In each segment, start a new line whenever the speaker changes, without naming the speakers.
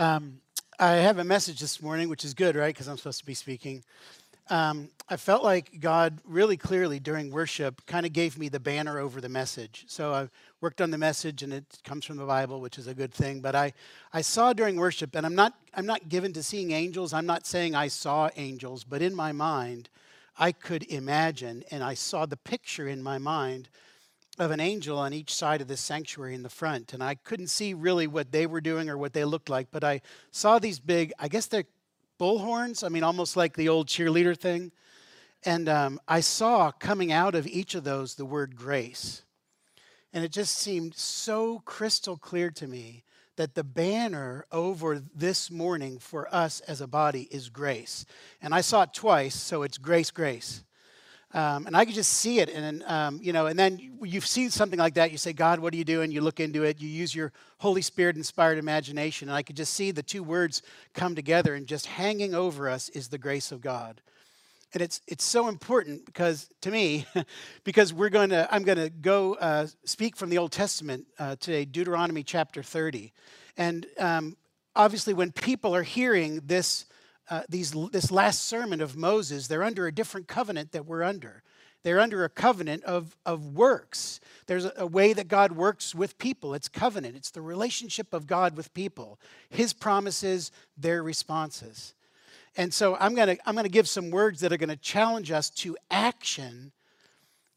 Um, I have a message this morning, which is good, right? Because I'm supposed to be speaking. Um, I felt like God really clearly during worship kind of gave me the banner over the message. So I worked on the message, and it comes from the Bible, which is a good thing. But I, I saw during worship, and I'm not, I'm not given to seeing angels. I'm not saying I saw angels, but in my mind, I could imagine, and I saw the picture in my mind of an angel on each side of the sanctuary in the front. And I couldn't see really what they were doing or what they looked like, but I saw these big, I guess they're bullhorns. I mean, almost like the old cheerleader thing. And um, I saw coming out of each of those the word grace. And it just seemed so crystal clear to me that the banner over this morning for us as a body is grace. And I saw it twice, so it's grace, grace. Um, and I could just see it, and um, you know, and then you see something like that. You say, "God, what are you doing?" You look into it. You use your Holy Spirit-inspired imagination, and I could just see the two words come together, and just hanging over us is the grace of God. And it's it's so important because to me, because we're going to I'm going to go uh, speak from the Old Testament uh, today, Deuteronomy chapter 30, and um, obviously when people are hearing this uh, these, this last sermon of Moses, they're under a different covenant that we're under. They're under a covenant of, of works. There's a, a way that God works with people. It's covenant, it's the relationship of God with people, His promises, their responses. And so I'm going to I'm going to give some words that are going to challenge us to action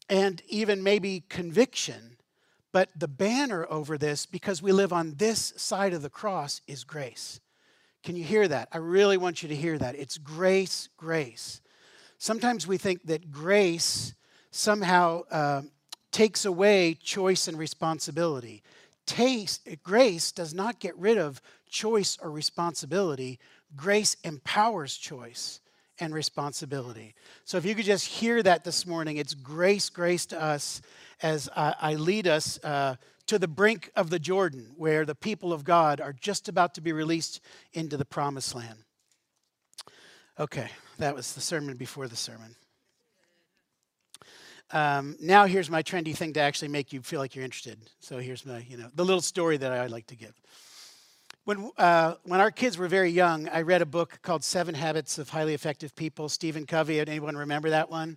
and even maybe conviction. But the banner over this, because we live on this side of the cross, is grace. Can you hear that? I really want you to hear that. It's grace, grace. Sometimes we think that grace somehow uh, takes away choice and responsibility. Taste, grace does not get rid of choice or responsibility. Grace empowers choice and responsibility. So if you could just hear that this morning, it's grace, grace to us as I, I lead us uh, to the brink of the Jordan, where the people of God are just about to be released into the promised land. Okay, that was the sermon before the sermon. Um, now here's my trendy thing to actually make you feel like you're interested. So here's my, you know, the little story that I like to give. When, uh, when our kids were very young, I read a book called Seven Habits of Highly Effective People. Stephen Covey, anyone remember that one?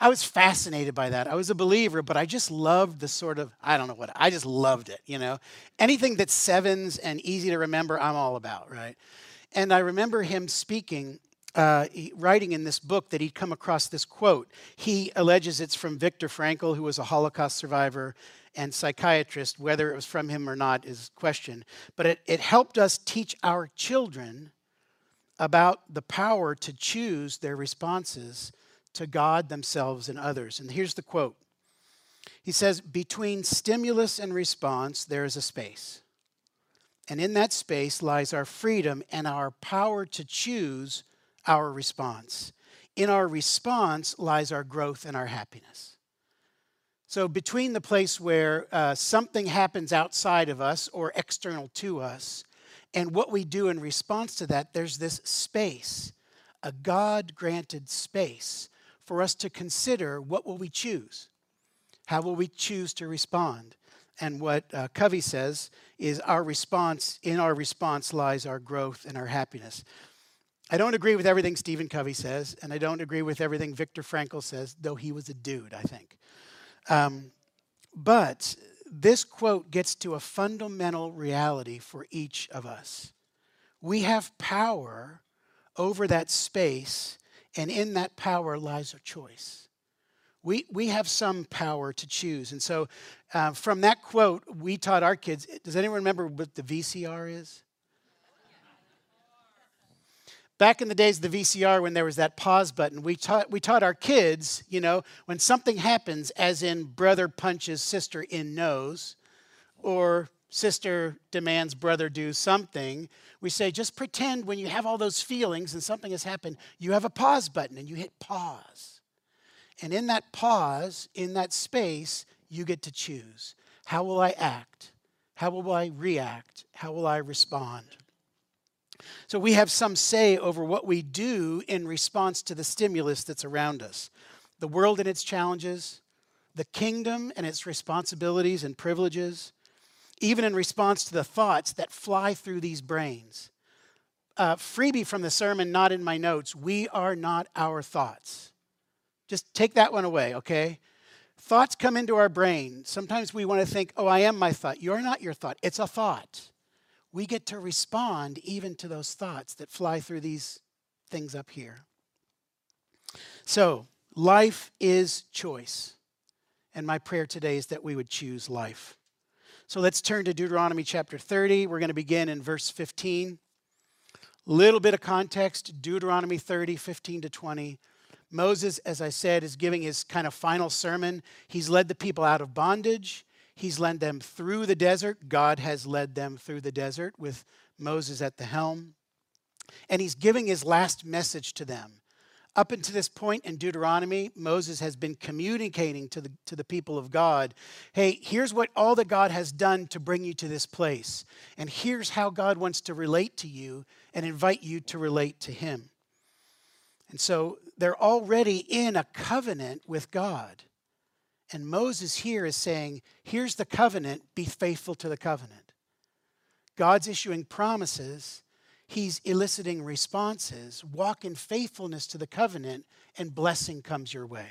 I was fascinated by that. I was a believer, but I just loved the sort of, I don't know what, I just loved it, you know. Anything that's sevens and easy to remember, I'm all about, right? And I remember him speaking, uh, writing in this book that he'd come across this quote. He alleges it's from Viktor Frankl, who was a Holocaust survivor and psychiatrist. Whether it was from him or not is question. But it, it helped us teach our children about the power to choose their responses to God, themselves, and others. And here's the quote He says, Between stimulus and response, there is a space. And in that space lies our freedom and our power to choose our response. In our response lies our growth and our happiness. So, between the place where uh, something happens outside of us or external to us and what we do in response to that, there's this space, a God granted space for us to consider what will we choose? How will we choose to respond? And what uh, Covey says is our response, in our response lies our growth and our happiness. I don't agree with everything Stephen Covey says, and I don't agree with everything Viktor Frankl says, though he was a dude, I think. Um, but this quote gets to a fundamental reality for each of us. We have power over that space and in that power lies a choice. We, we have some power to choose. And so, uh, from that quote, we taught our kids does anyone remember what the VCR is? Back in the days of the VCR, when there was that pause button, we taught, we taught our kids, you know, when something happens, as in brother punches sister in nose, or sister demands brother do something, we say just pretend when you have all those feelings and something has happened, you have a pause button and you hit pause. And in that pause, in that space, you get to choose. How will I act? How will I react? How will I respond? So we have some say over what we do in response to the stimulus that's around us the world and its challenges, the kingdom and its responsibilities and privileges, even in response to the thoughts that fly through these brains. uh, freebie from the sermon, not in my notes. We are not our thoughts. Just take that one away, okay? Thoughts come into our brain. Sometimes we want to think, oh, I am my thought. You're not your thought, it's a thought. We get to respond even to those thoughts that fly through these things up here. So, life is choice. And my prayer today is that we would choose life. So let's turn to Deuteronomy chapter 30. We're going to begin in verse 15. A Little bit of context Deuteronomy 30, 15 to 20. Moses, as I said, is giving his kind of final sermon. He's led the people out of bondage, he's led them through the desert. God has led them through the desert with Moses at the helm. And he's giving his last message to them. Up until this point in Deuteronomy, Moses has been communicating to the, to the people of God hey, here's what all that God has done to bring you to this place. And here's how God wants to relate to you and invite you to relate to him. And so they're already in a covenant with God. And Moses here is saying, here's the covenant, be faithful to the covenant. God's issuing promises he's eliciting responses. Walk in faithfulness to the covenant, and blessing comes your way.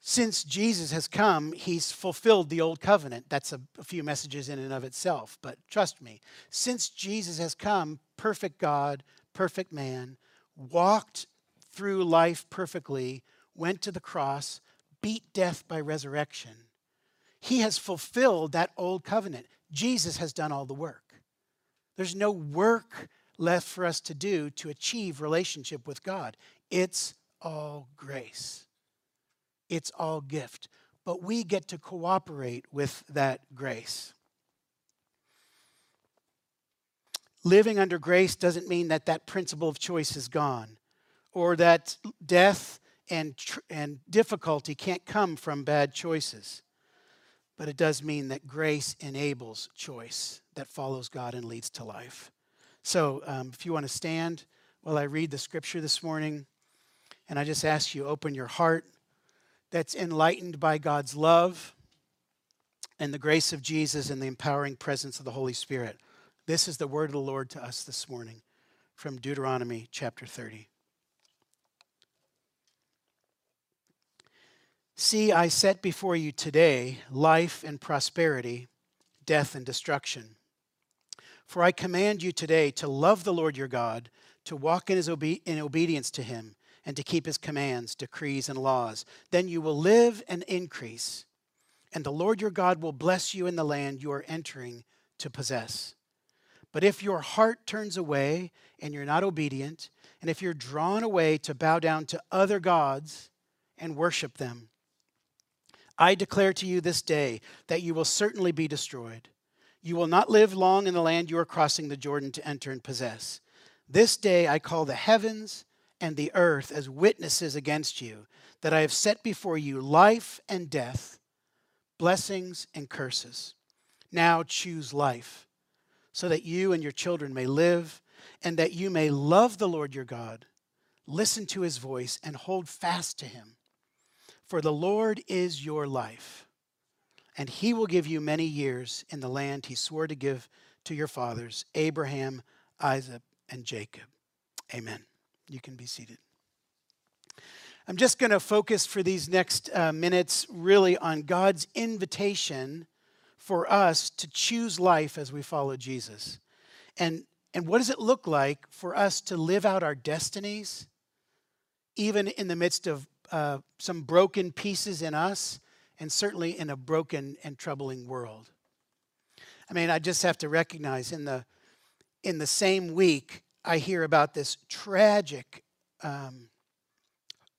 Since Jesus has come, he's fulfilled the old covenant. That's a, a, few messages in and of itself, but trust me, since Jesus has come, perfect God, perfect man, walked through life perfectly, went to the cross, beat death by resurrection. He has fulfilled that old covenant. Jesus has done all the work. There's no work left for us to do to achieve relationship with God. It's all grace. It's all gift. But we get to cooperate with that grace. Living under grace doesn't mean that that principle of choice is gone or that death and, tr- and difficulty can't come from bad choices but it does mean that grace enables choice that follows God and leads to life. So, um, if you want to stand while I read the scripture this morning, and I just ask you open your heart that's enlightened by God's love and the grace of Jesus and the empowering presence of the Holy Spirit. This is the word of the Lord to us this morning from Deuteronomy chapter 30. See, I set before you today life and prosperity, death and destruction. For I command you today to love the Lord your God, to walk in, his obe- in obedience to him, and to keep his commands, decrees, and laws. Then you will live and increase, and the Lord your God will bless you in the land you are entering to possess. But if your heart turns away and you're not obedient, and if you're drawn away to bow down to other gods and worship them, I declare to you this day that you will certainly be destroyed. You will not live long in the land you are crossing the Jordan to enter and possess. This day I call the heavens and the earth as witnesses against you, that I have set before you life and death, blessings and curses. Now choose life, so that you and your children may live, and that you may love the Lord your God, listen to his voice, and hold fast to him. For the Lord is your life, and he will give you many years in the land he swore to give to your fathers, Abraham, Isaac, and Jacob. Amen. You can be seated. I'm just going to focus for these next uh, minutes really on God's invitation for us to choose life as we follow Jesus. And, and what does it look like for us to live out our destinies, even in the midst of uh, some broken pieces in us, and certainly in a broken and troubling world. I mean, I just have to recognize in the in the same week I hear about this tragic um,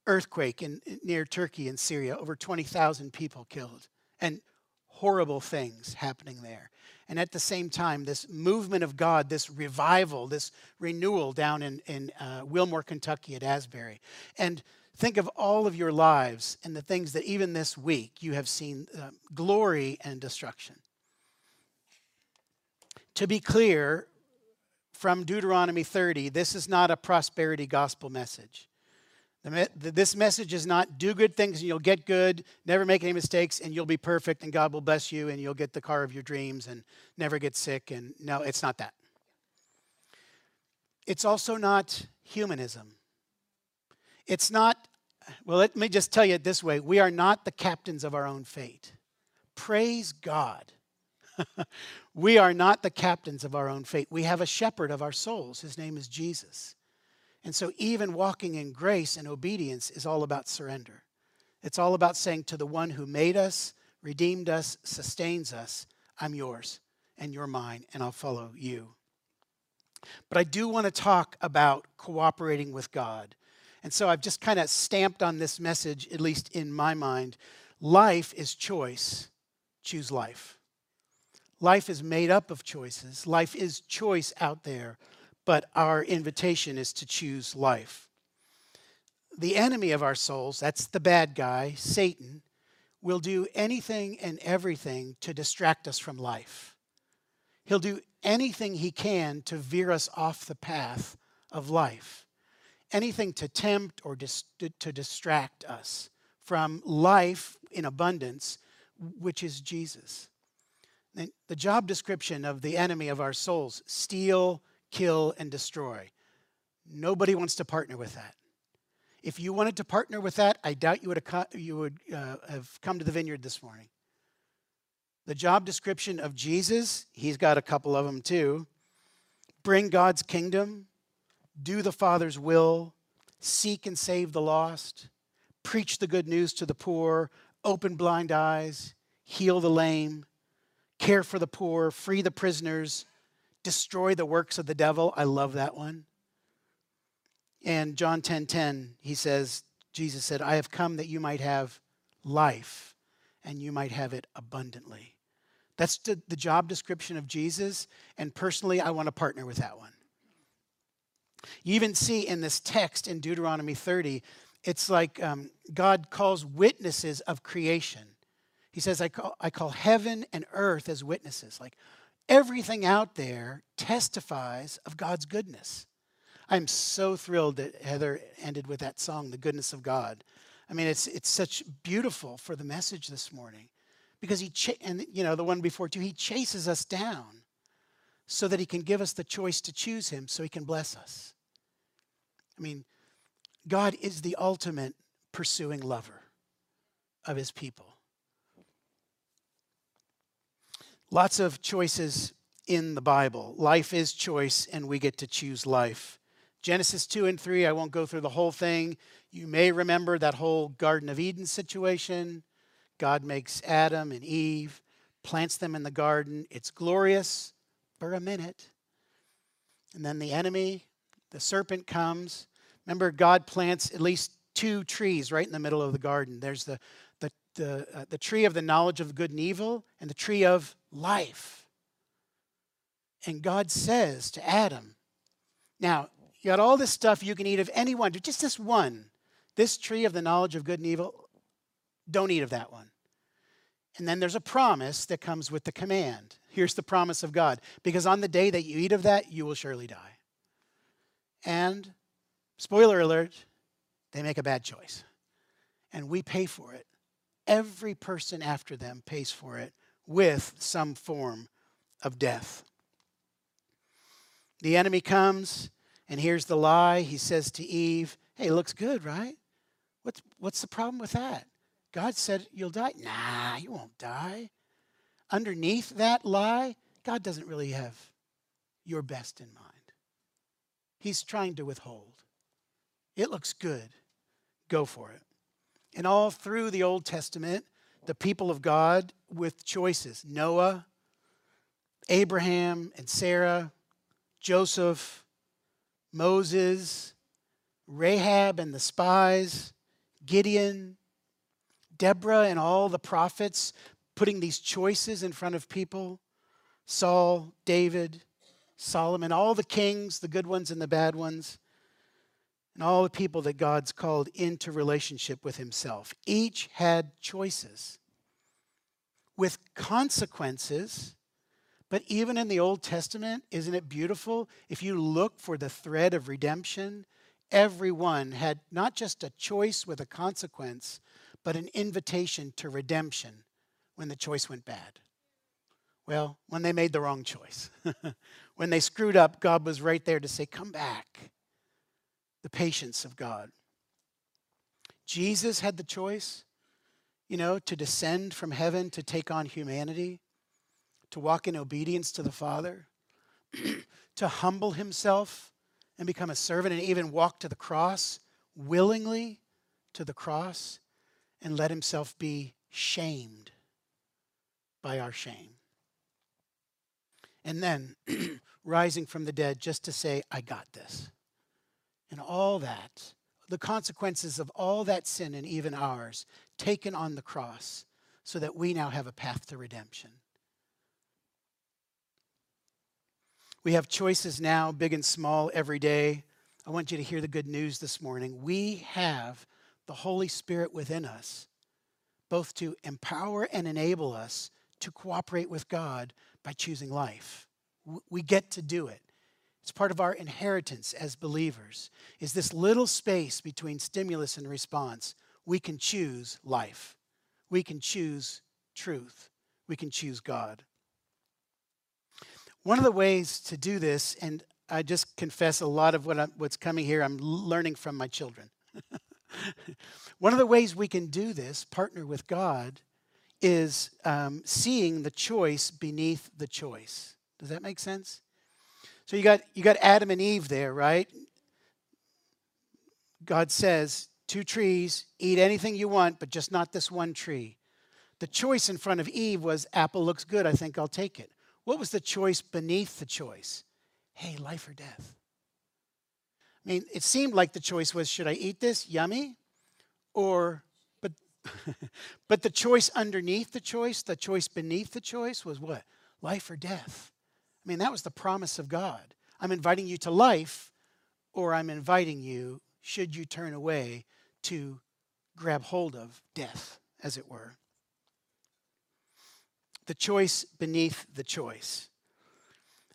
earthquake in, near Turkey and Syria, over 20,000 people killed, and horrible things happening there. And at the same time, this movement of God, this revival, this renewal down in, in uh, Wilmore, Kentucky at Asbury. And Think of all of your lives and the things that even this week you have seen uh, glory and destruction. To be clear, from Deuteronomy 30, this is not a prosperity gospel message. This message is not do good things and you'll get good, never make any mistakes and you'll be perfect and God will bless you and you'll get the car of your dreams and never get sick. And no, it's not that. It's also not humanism. It's not, well, let me just tell you it this way we are not the captains of our own fate. Praise God. we are not the captains of our own fate. We have a shepherd of our souls. His name is Jesus. And so, even walking in grace and obedience is all about surrender. It's all about saying to the one who made us, redeemed us, sustains us, I'm yours and you're mine, and I'll follow you. But I do want to talk about cooperating with God. And so I've just kind of stamped on this message, at least in my mind life is choice. Choose life. Life is made up of choices, life is choice out there, but our invitation is to choose life. The enemy of our souls, that's the bad guy, Satan, will do anything and everything to distract us from life. He'll do anything he can to veer us off the path of life, anything to tempt or dis- to distract us from life in abundance, which is Jesus. The job description of the enemy of our souls steal, kill, and destroy. Nobody wants to partner with that. If you wanted to partner with that, I doubt you would have, you would, uh, have come to the vineyard this morning. The job description of Jesus, he's got a couple of them too. Bring God's kingdom, do the Father's will, seek and save the lost, preach the good news to the poor, open blind eyes, heal the lame, care for the poor, free the prisoners, destroy the works of the devil. I love that one. And John 10:10, 10, 10, he says, Jesus said, I have come that you might have life and you might have it abundantly. That's the, the job description of Jesus, and personally, I want to partner with that one. You even see in this text in Deuteronomy 30, it's like um, God calls witnesses of creation. He says, I call, I call heaven and earth as witnesses. Like everything out there testifies of God's goodness. I'm so thrilled that Heather ended with that song, The Goodness of God. I mean, it's, it's such beautiful for the message this morning because he ch- and you know the one before too he chases us down so that he can give us the choice to choose him so he can bless us i mean god is the ultimate pursuing lover of his people. Lots of choices in the bible. Life is choice and we get to choose life. Genesis 2 and 3 i won't go through the whole thing. You may remember that whole garden of eden situation. God makes Adam and Eve, plants them in the garden. It's glorious for a minute. And then the enemy, the serpent comes. Remember, God plants at least two trees right in the middle of the garden. There's the, the, the, uh, the tree of the knowledge of good and evil and the tree of life. And God says to Adam, Now, you got all this stuff you can eat of any one, just this one. This tree of the knowledge of good and evil, don't eat of that one. And then there's a promise that comes with the command. Here's the promise of God because on the day that you eat of that, you will surely die. And, spoiler alert, they make a bad choice. And we pay for it. Every person after them pays for it with some form of death. The enemy comes, and here's the lie. He says to Eve, Hey, looks good, right? What's, what's the problem with that? God said, You'll die. Nah, you won't die. Underneath that lie, God doesn't really have your best in mind. He's trying to withhold. It looks good. Go for it. And all through the Old Testament, the people of God with choices Noah, Abraham and Sarah, Joseph, Moses, Rahab and the spies, Gideon, Deborah and all the prophets putting these choices in front of people Saul, David, Solomon, all the kings, the good ones and the bad ones, and all the people that God's called into relationship with Himself. Each had choices with consequences. But even in the Old Testament, isn't it beautiful? If you look for the thread of redemption, everyone had not just a choice with a consequence, but an invitation to redemption when the choice went bad. Well, when they made the wrong choice, When they screwed up, God was right there to say, Come back. The patience of God. Jesus had the choice, you know, to descend from heaven to take on humanity, to walk in obedience to the Father, to humble himself and become a servant and even walk to the cross willingly to the cross and let himself be shamed by our shame. And then rising from the dead just to say, I got this. And all that, the consequences of all that sin and even ours, taken on the cross so that we now have a path to redemption. We have choices now, big and small, every day. I want you to hear the good news this morning. We have the Holy Spirit within us, both to empower and enable us to cooperate with God by choosing life. We get to do it. It's part of our inheritance as believers. Is this little space between stimulus and response? We can choose life. We can choose truth. We can choose God. One of the ways to do this, and I just confess a lot of what I'm, what's coming here, I'm learning from my children. One of the ways we can do this, partner with God, is um, seeing the choice beneath the choice. Does that make sense? So you got you got Adam and Eve there, right? God says, two trees, eat anything you want, but just not this one tree. The choice in front of Eve was apple looks good, I think I'll take it. What was the choice beneath the choice? Hey, life or death. I mean, it seemed like the choice was should I eat this? Yummy. Or but the choice underneath the choice, the choice beneath the choice was what? Life or death. I mean, that was the promise of God. I'm inviting you to life, or I'm inviting you, should you turn away, to grab hold of death, as it were. The choice beneath the choice.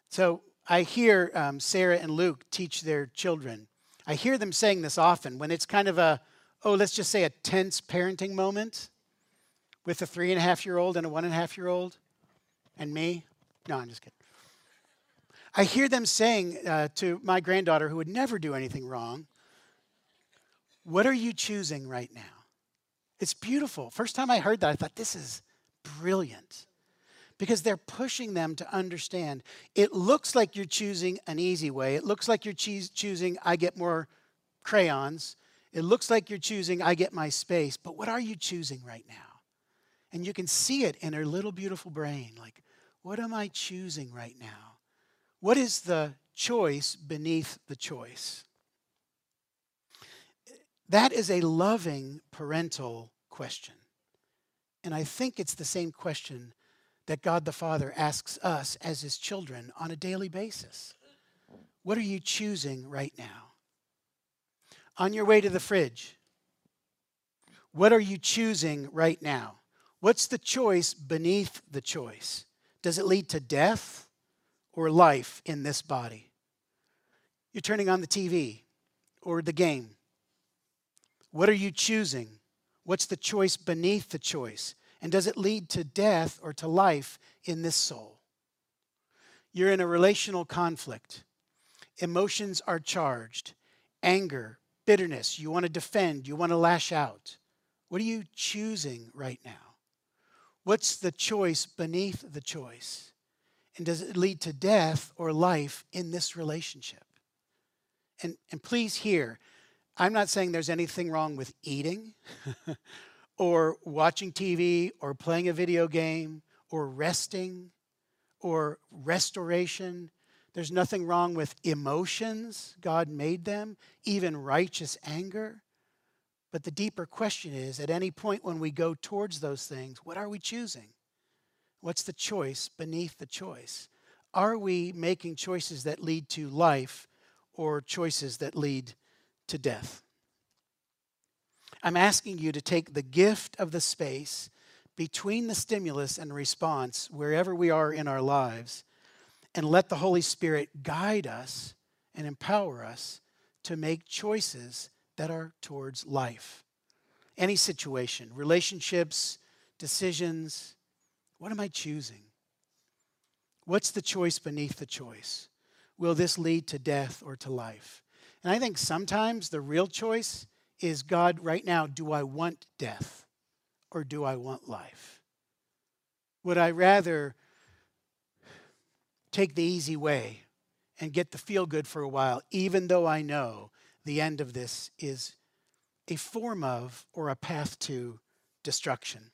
So I hear um, Sarah and Luke teach their children. I hear them saying this often when it's kind of a oh, let's just say a tense parenting moment with a three and a half year old and a one and a half year old and me? No, I'm just kidding. I hear them saying uh, to my granddaughter, who would never do anything wrong, What are you choosing right now? It's beautiful. First time I heard that, I thought, This is brilliant. Because they're pushing them to understand it looks like you're choosing an easy way. It looks like you're choosing, I get more crayons. It looks like you're choosing, I get my space, but what are you choosing right now? And you can see it in her little beautiful brain. Like, what am I choosing right now? What is the choice beneath the choice? That is a loving parental question. And I think it's the same question that God the Father asks us as his children on a daily basis. What are you choosing right now? On your way to the fridge, what are you choosing right now? What's the choice beneath the choice? Does it lead to death or life in this body? You're turning on the TV or the game. What are you choosing? What's the choice beneath the choice? And does it lead to death or to life in this soul? You're in a relational conflict. Emotions are charged anger, bitterness, you want to defend, you want to lash out. What are you choosing right now? What's the choice beneath the choice? And does it lead to death or life in this relationship? And, and please hear, I'm not saying there's anything wrong with eating or watching TV or playing a video game or resting or restoration there's nothing wrong with emotions. God made them, even righteous anger. But the deeper question is at any point when we go towards those things, what are we choosing? What's the choice beneath the choice? Are we making choices that lead to life or choices that lead to death? I'm asking you to take the gift of the space between the stimulus and response, wherever we are in our lives, and let the Holy Spirit guide us and empower us to make choices that are towards life. Any situation, relationships, decisions, what am I choosing? What's the choice beneath the choice? will this lead to death or to life? And I think sometimes the real choice is God, right now, do I want death or do I want life? Would I rather take the easy way and get the feel good for a while, even though I know the end of this is a form of or a path to destruction?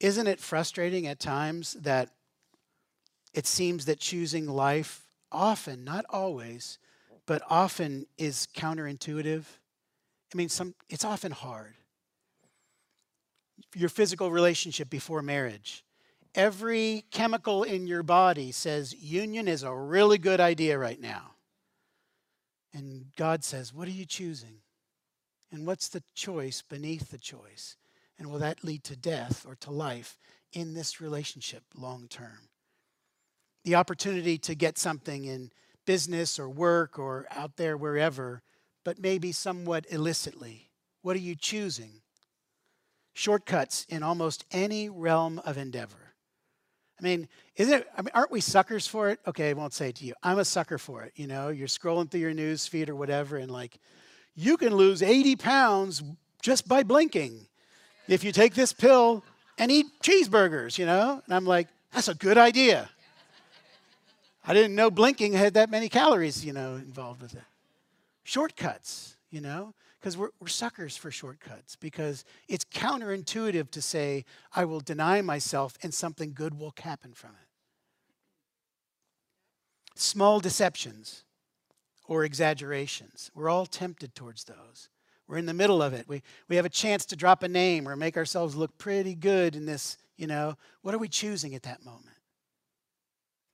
Isn't it frustrating at times that it seems that choosing life often, not always, but often is counterintuitive? I mean, some, it's often hard. Your physical relationship before marriage. Every chemical in your body says union is a really good idea right now. And God says, What are you choosing? And what's the choice beneath the choice? And will that lead to death or to life in this relationship long term? The opportunity to get something in business or work or out there wherever, but maybe somewhat illicitly. What are you choosing? Shortcuts in almost any realm of endeavor. I mean, isn't it, I mean, aren't we suckers for it? Okay, I won't say it to you. I'm a sucker for it. You know, you're scrolling through your news feed or whatever, and like, you can lose 80 pounds just by blinking if you take this pill and eat cheeseburgers, you know? And I'm like, that's a good idea. I didn't know blinking had that many calories, you know, involved with it. Shortcuts, you know, because we're, we're suckers for shortcuts because it's counterintuitive to say, I will deny myself and something good will happen from it. Small deceptions or exaggerations, we're all tempted towards those. We're in the middle of it. We, we have a chance to drop a name or make ourselves look pretty good in this, you know. What are we choosing at that moment?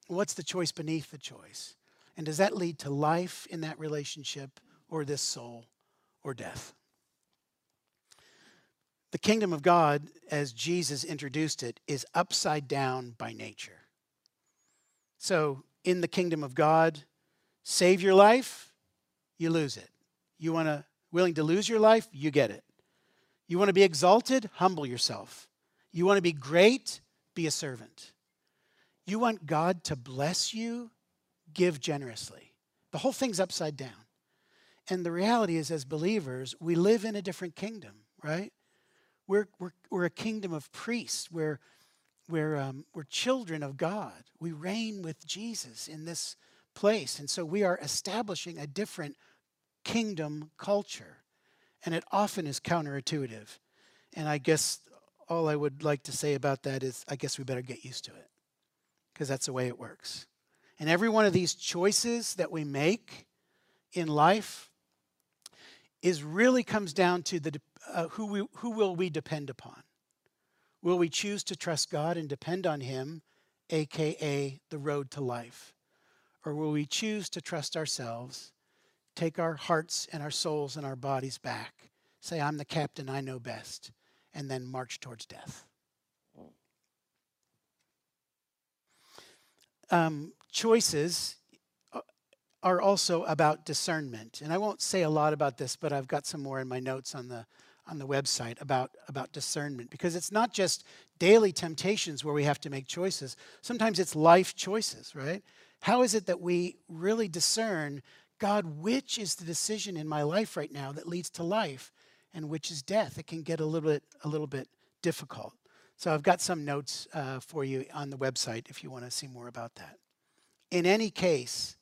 What's the choice beneath the choice? And does that lead to life in that relationship or this soul or death? The kingdom of God, as Jesus introduced it, is upside down by nature. So, in the kingdom of God, save your life, you lose it. You want to willing to lose your life, you get it. You want to be exalted, humble yourself. You want to be great, be a servant. You want God to bless you? Give generously. The whole thing's upside down. And the reality is, as believers, we live in a different kingdom, right? We're, we're, we're a kingdom of priests. We're, we're, um, we're children of God. We reign with Jesus in this place. And so we are establishing a different kingdom culture. And it often is counterintuitive. And I guess all I would like to say about that is I guess we better get used to it because that's the way it works. And every one of these choices that we make in life is really comes down to the uh, who we, who will we depend upon? Will we choose to trust God and depend on him, aka the road to life? Or will we choose to trust ourselves, take our hearts and our souls and our bodies back, say I'm the captain, I know best, and then march towards death? um, choices are also about discernment. And I won't say a lot about this, but I've got some more in my notes on the on the website about about discernment because it's not just daily temptations where we have to make choices. Sometimes it's life choices, right? How is it that we really discern God, which is the decision in my life right now that leads to life and which is death? It can get a little bit a little bit difficult. So I've got some notes uh, for you on the website if you want to see more about that. In any case,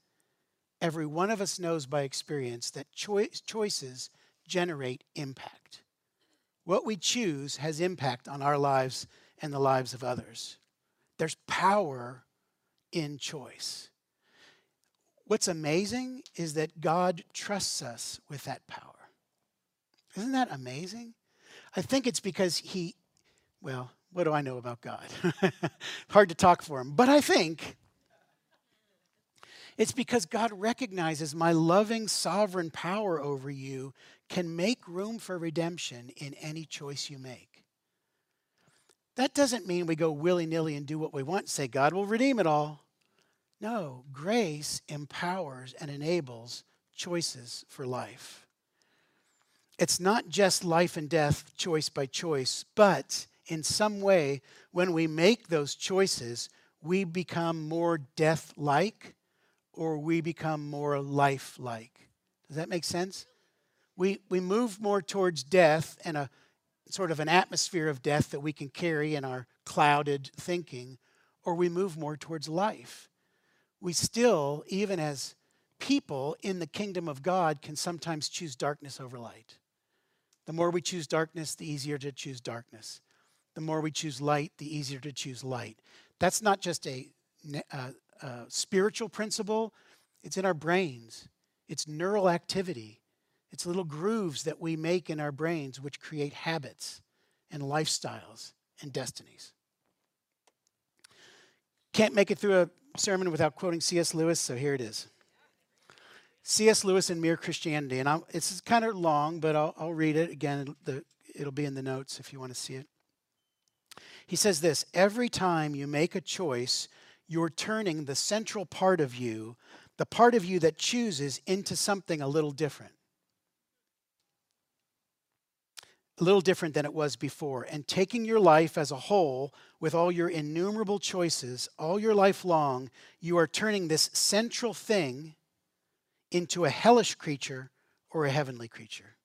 every one of us knows by experience that choi- choices generate impact. What we choose has impact on our lives and the lives of others. There's power in choice. What's amazing is that God trusts us with that power. Isn't that amazing? I think it's because He, well, what do I know about God? Hard to talk for him. But I think it's because God recognizes my loving sovereign power over you can make room for redemption in any choice you make. That doesn't mean we go willy nilly and do what we want, say God will redeem it all. No, grace empowers and enables choices for life. It's not just life and death, choice by choice, but in some way, when we make those choices, we become more death like or we become more life like. Does that make sense? We, we move more towards death and a sort of an atmosphere of death that we can carry in our clouded thinking, or we move more towards life. We still, even as people in the kingdom of God, can sometimes choose darkness over light. The more we choose darkness, the easier to choose darkness. The more we choose light, the easier to choose light. That's not just a, a, a spiritual principle, it's in our brains, it's neural activity. It's little grooves that we make in our brains which create habits and lifestyles and destinies. Can't make it through a sermon without quoting C.S. Lewis, so here it is. C.S. Lewis and Mere Christianity. And I'll, it's kind of long, but I'll, I'll read it again. The, it'll be in the notes if you want to see it. He says this Every time you make a choice, you're turning the central part of you, the part of you that chooses, into something a little different. A little different than it was before. And taking your life as a whole, with all your innumerable choices, all your life long, you are turning this central thing into a hellish creature or a heavenly creature.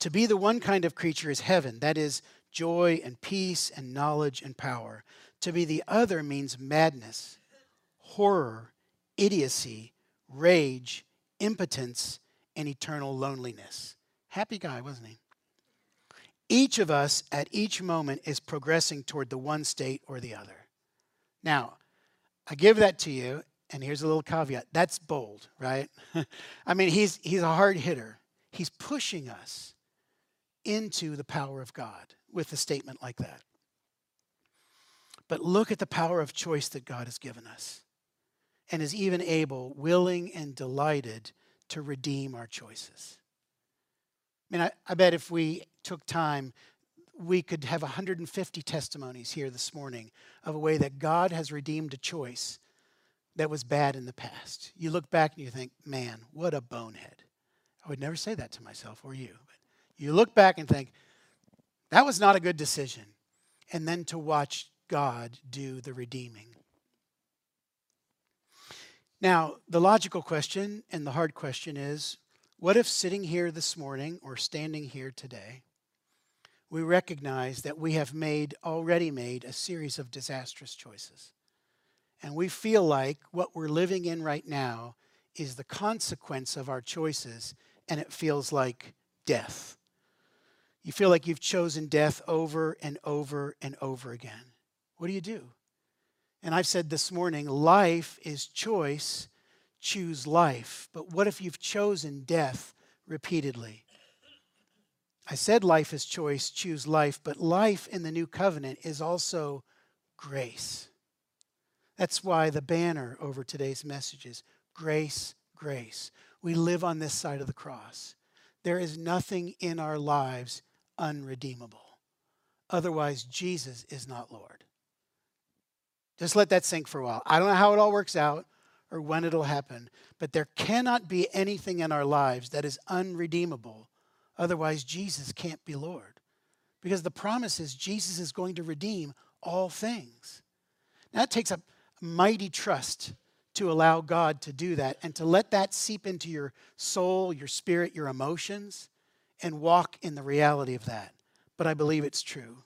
To be the one kind of creature is heaven, that is, joy and peace and knowledge and power. To be the other means madness, horror, idiocy, rage, impotence, and eternal loneliness. Happy guy, wasn't he? Each of us at each moment is progressing toward the one state or the other. Now, I give that to you, and here's a little caveat that's bold, right? I mean, he's, he's a hard hitter. He's pushing us into the power of God with a statement like that. But look at the power of choice that God has given us and is even able, willing, and delighted to redeem our choices. I mean, I, I bet if we took time, we could have 150 testimonies here this morning of a way that God has redeemed a choice that was bad in the past. You look back and you think, man, what a bonehead. I would never say that to myself or you. But you look back and think, that was not a good decision. And then to watch God do the redeeming. Now, the logical question and the hard question is what if sitting here this morning or standing here today, we recognize that we have made, already made, a series of disastrous choices? And we feel like what we're living in right now is the consequence of our choices, and it feels like death. You feel like you've chosen death over and over and over again. What do you do? And I've said this morning life is choice, choose life. But what if you've chosen death repeatedly? I said life is choice, choose life, but life in the new covenant is also grace. That's why the banner over today's message is grace, grace. We live on this side of the cross. There is nothing in our lives unredeemable. Otherwise, Jesus is not Lord. Just let that sink for a while. I don't know how it all works out or when it'll happen, but there cannot be anything in our lives that is unredeemable. Otherwise, Jesus can't be Lord. Because the promise is Jesus is going to redeem all things. Now, that takes a mighty trust to allow God to do that and to let that seep into your soul, your spirit, your emotions, and walk in the reality of that. But I believe it's true.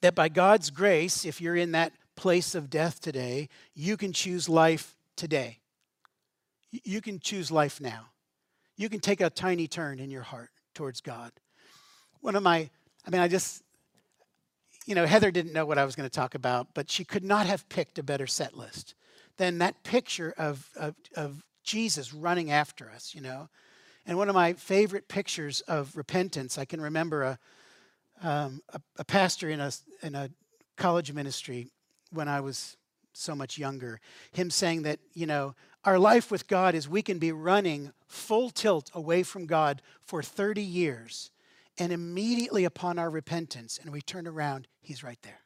That by God's grace, if you're in that place of death today, you can choose life today. You can choose life now. You can take a tiny turn in your heart towards God. One of my, I mean, I just, you know, Heather didn't know what I was going to talk about, but she could not have picked a better set list than that picture of, of, of Jesus running after us, you know. And one of my favorite pictures of repentance, I can remember a, um, a, a, pastor in a, in a college ministry when I was so much younger, him saying that, you know, our life with God is we can be running full tilt away from God for 30 years and immediately upon our repentance and we turn around, He's right there.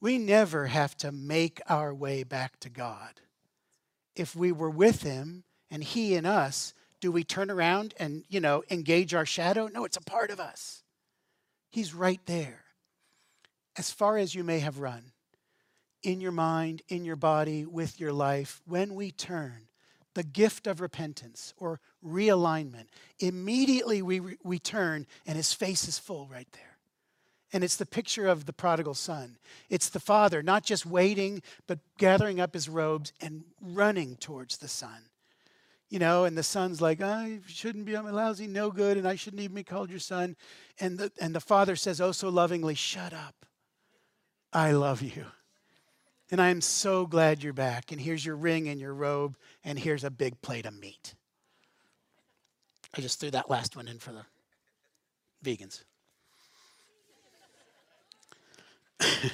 We never have to make our way back to God. If we were with Him and He in us, do we turn around and, you know, engage our shadow? No, it's a part of us. He's right there. As far as you may have run, in your mind, in your body, with your life, when we turn, the gift of repentance or realignment, immediately we, we turn and his face is full right there. And it's the picture of the prodigal son. It's the father not just waiting, but gathering up his robes and running towards the son. You know, and the son's like, I shouldn't be, I'm a lousy, no good, and I shouldn't even be called your son. And the, and the father says, oh, so lovingly, shut up. I love you. And I am so glad you're back. And here's your ring and your robe, and here's a big plate of meat. I just threw that last one in for the vegans.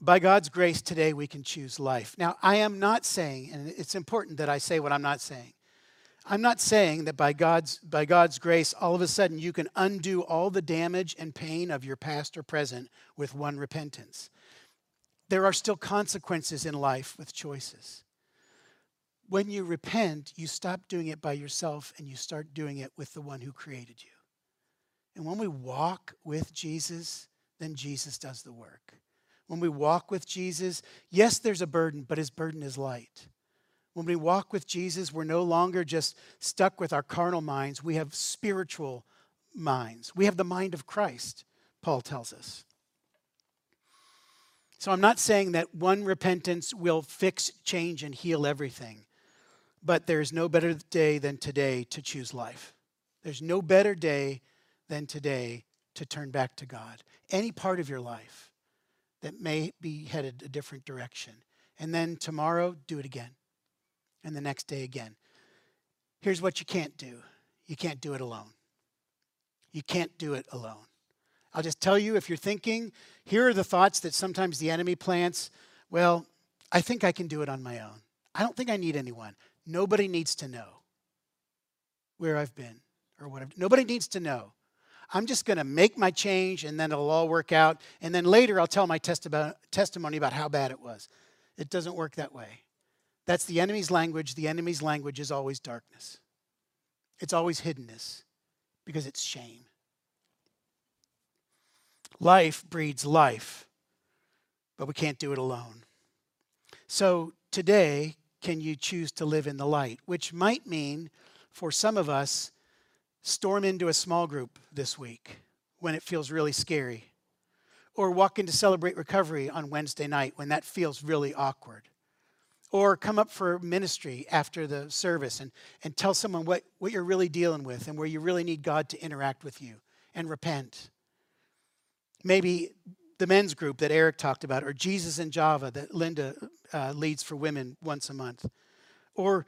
By God's grace today, we can choose life. Now, I am not saying, and it's important that I say what I'm not saying. I'm not saying that by God's, by God's grace, all of a sudden you can undo all the damage and pain of your past or present with one repentance. There are still consequences in life with choices. When you repent, you stop doing it by yourself and you start doing it with the one who created you. And when we walk with Jesus, then Jesus does the work. When we walk with Jesus, yes, there's a burden, but his burden is light. When we walk with Jesus, we're no longer just stuck with our carnal minds. We have spiritual minds. We have the mind of Christ, Paul tells us. So I'm not saying that one repentance will fix, change, and heal everything, but there is no better day than today to choose life. There's no better day than today to turn back to God. Any part of your life that may be headed a different direction. And then tomorrow, do it again and the next day again. Here's what you can't do you can't do it alone. You can't do it alone. I'll just tell you if you're thinking, here are the thoughts that sometimes the enemy plants. Well, I think I can do it on my own. I don't think I need anyone. Nobody needs to know where I've been or what I've Nobody needs to know. I'm just going to make my change and then it'll all work out. And then later I'll tell my testimony about how bad it was. It doesn't work that way. That's the enemy's language. The enemy's language is always darkness, it's always hiddenness because it's shame. Life breeds life, but we can't do it alone. So today, can you choose to live in the light? Which might mean, for some of us, storm into a small group this week when it feels really scary, or walk into Celebrate Recovery on Wednesday night when that feels really awkward or come up for ministry after the service and, and tell someone what, what you're really dealing with and where you really need God to interact with you and repent. Maybe the men's group that Eric talked about, or Jesus in Java that Linda uh, leads for women once a month. Or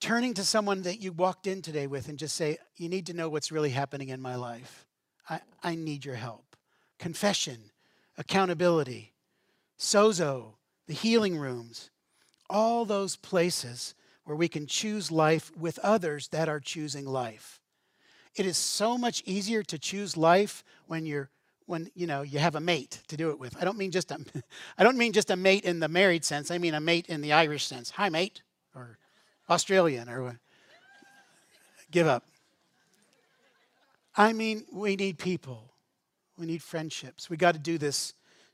turning to someone that you walked in today with and just say, You need to know what's really happening in my life. I, I need your help. Confession, accountability, sozo, the healing rooms all those places where we can choose life with others that are choosing life. It is so much easier to choose life when you're when you know you have a mate to do it with. I don't mean just a I don't mean just a mate in the married sense. I mean a mate in the Irish sense. Hi mate or Australian or give up. I mean we need people. We need friendships. We got to do this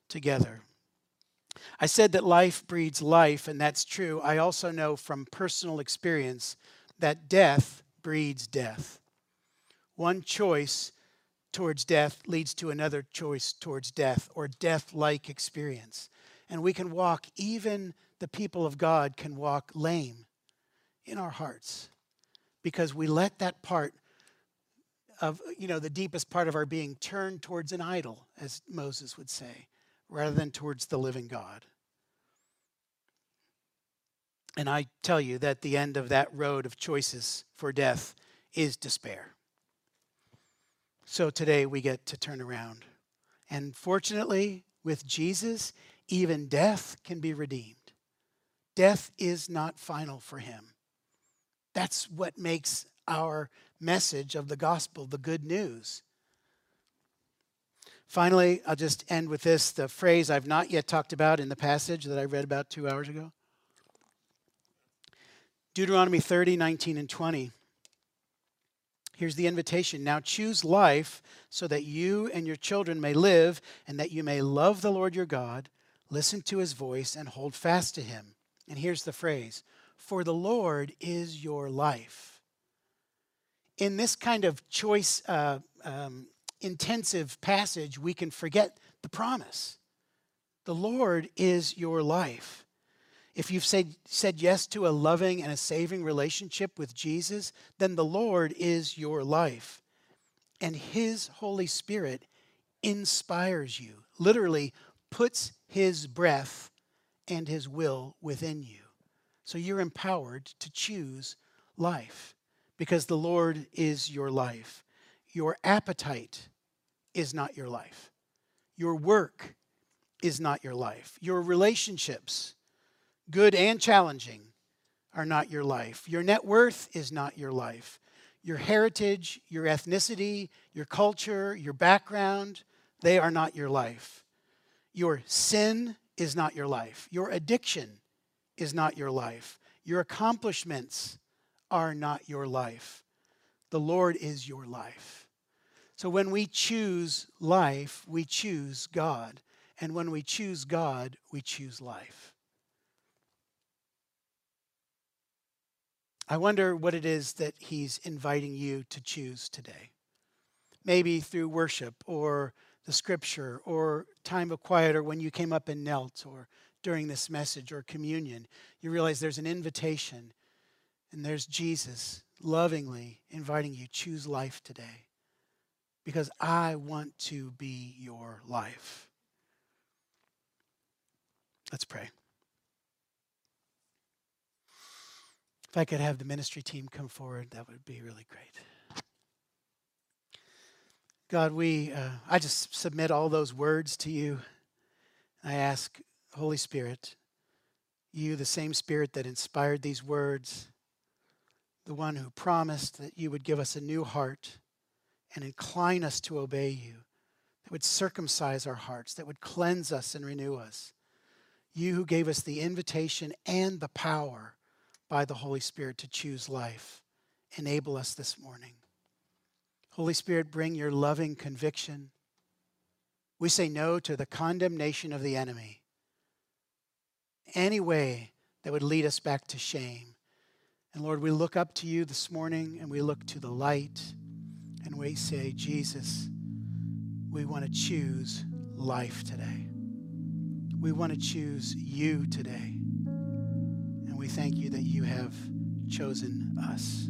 together. I said that life breeds life, and that's true. I also know from personal experience that death breeds death. One choice towards death leads to another choice towards death or death like experience. And we can walk, even the people of God can walk lame in our hearts because we let that part of, you know, the deepest part of our being turn towards an idol, as Moses would say rather than towards the living God. And I tell you that the end of that road of choices for death is despair. So today we get to turn around. And fortunately, with Jesus, even death can be redeemed. Death is not final for him. That's what makes our message of the gospel the good news. Finally, I'll just end with this the phrase I've not yet talked about in the passage that I read about two hours ago. Deuteronomy 30, 19, and 20. Here's the invitation. Now choose life so that you and your children may live and that you may love the Lord your God, listen to his voice, and hold fast to him. And here's the phrase For the Lord is your life. In this kind of choice uh, um, intensive passage, we can forget the promise. The Lord is your life. If you've said, said yes to a loving and a saving relationship with Jesus, then the Lord is your life. And His Holy Spirit inspires you, literally puts His breath and His will within you. So you're empowered to choose life because the Lord is your life. Your appetite is not your life. Your work is not your life. Your relationships, good and challenging, are not your life. Your net worth is not your life. Your heritage, your ethnicity, your culture, your background, they are not your life. Your sin is not your life. Your addiction is not your life. Your accomplishments are not your life. The Lord is your life. So when we choose life, we choose God. And when we choose God, we choose life. I wonder what it is that He's inviting you to choose today. Maybe through worship or the scripture or time of quiet or when you came up and knelt or during this message or communion, you realize there's an invitation and there's Jesus lovingly inviting you choose life today because I want to be your life. Let's pray. If I could have the ministry team come forward, that would be really great. God, we, uh, I just submit all those words to you. I ask, Holy Spirit, you, the same Spirit that inspired these words, the one who promised that you would give us a new heart and incline us to obey you, that would circumcise our hearts, that would cleanse us and renew us. You who gave us the invitation and the power by the Holy Spirit to choose life, enable us this morning. Holy Spirit, bring your loving conviction. We say no to the condemnation of the enemy. Any way that would lead us back to shame. And Lord, we look up to you this morning and we look to the light and we say, Jesus, we want to choose life today. We want to choose you today. We thank you that you have chosen us.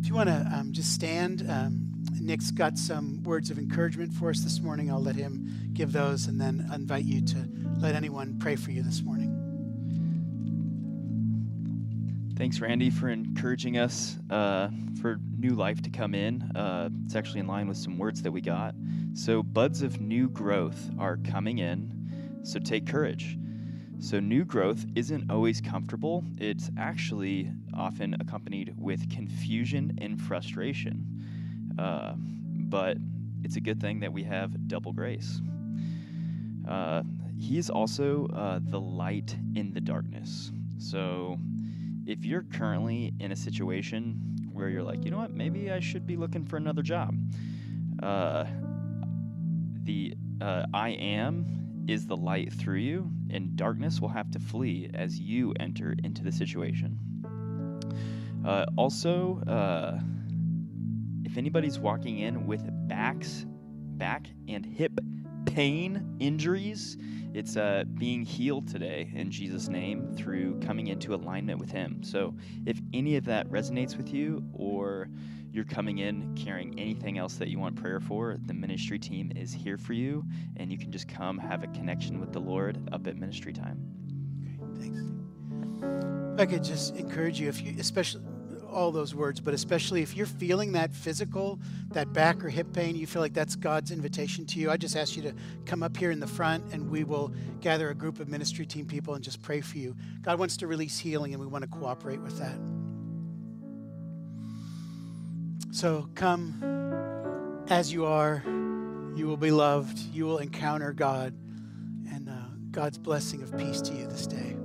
If you want to um, just stand, um, Nick's got some words of encouragement for us this morning. I'll let him give those and then invite you to let anyone pray for you this morning.
Thanks, Randy, for encouraging us uh, for new life to come in. Uh, it's actually in line with some words that we got. So, buds of new growth are coming in, so take courage. So, new growth isn't always comfortable, it's actually often accompanied with confusion and frustration. Uh, but it's a good thing that we have double grace. Uh, he is also uh, the light in the darkness. So, if you're currently in a situation where you're like, you know what, maybe I should be looking for another job, uh, the uh, I am is the light through you, and darkness will have to flee as you enter into the situation. Uh, also, uh, if anybody's walking in with backs, back and hip pain injuries, it's uh, being healed today in Jesus' name through coming into alignment with Him. So if any of that resonates with you, or you're coming in carrying anything else that you want prayer for, the ministry team is here for you, and you can just come have a connection with the Lord up at ministry time.
Great, thanks. I could just encourage you, if you, especially all those words, but especially if you're feeling that physical, that back or hip pain, you feel like that's God's invitation to you, I just ask you to come up here in the front and we will gather a group of ministry team people and just pray for you. God wants to release healing and we want to cooperate with that. So come as you are. You will be loved. You will encounter God and uh, God's blessing of peace to you this day.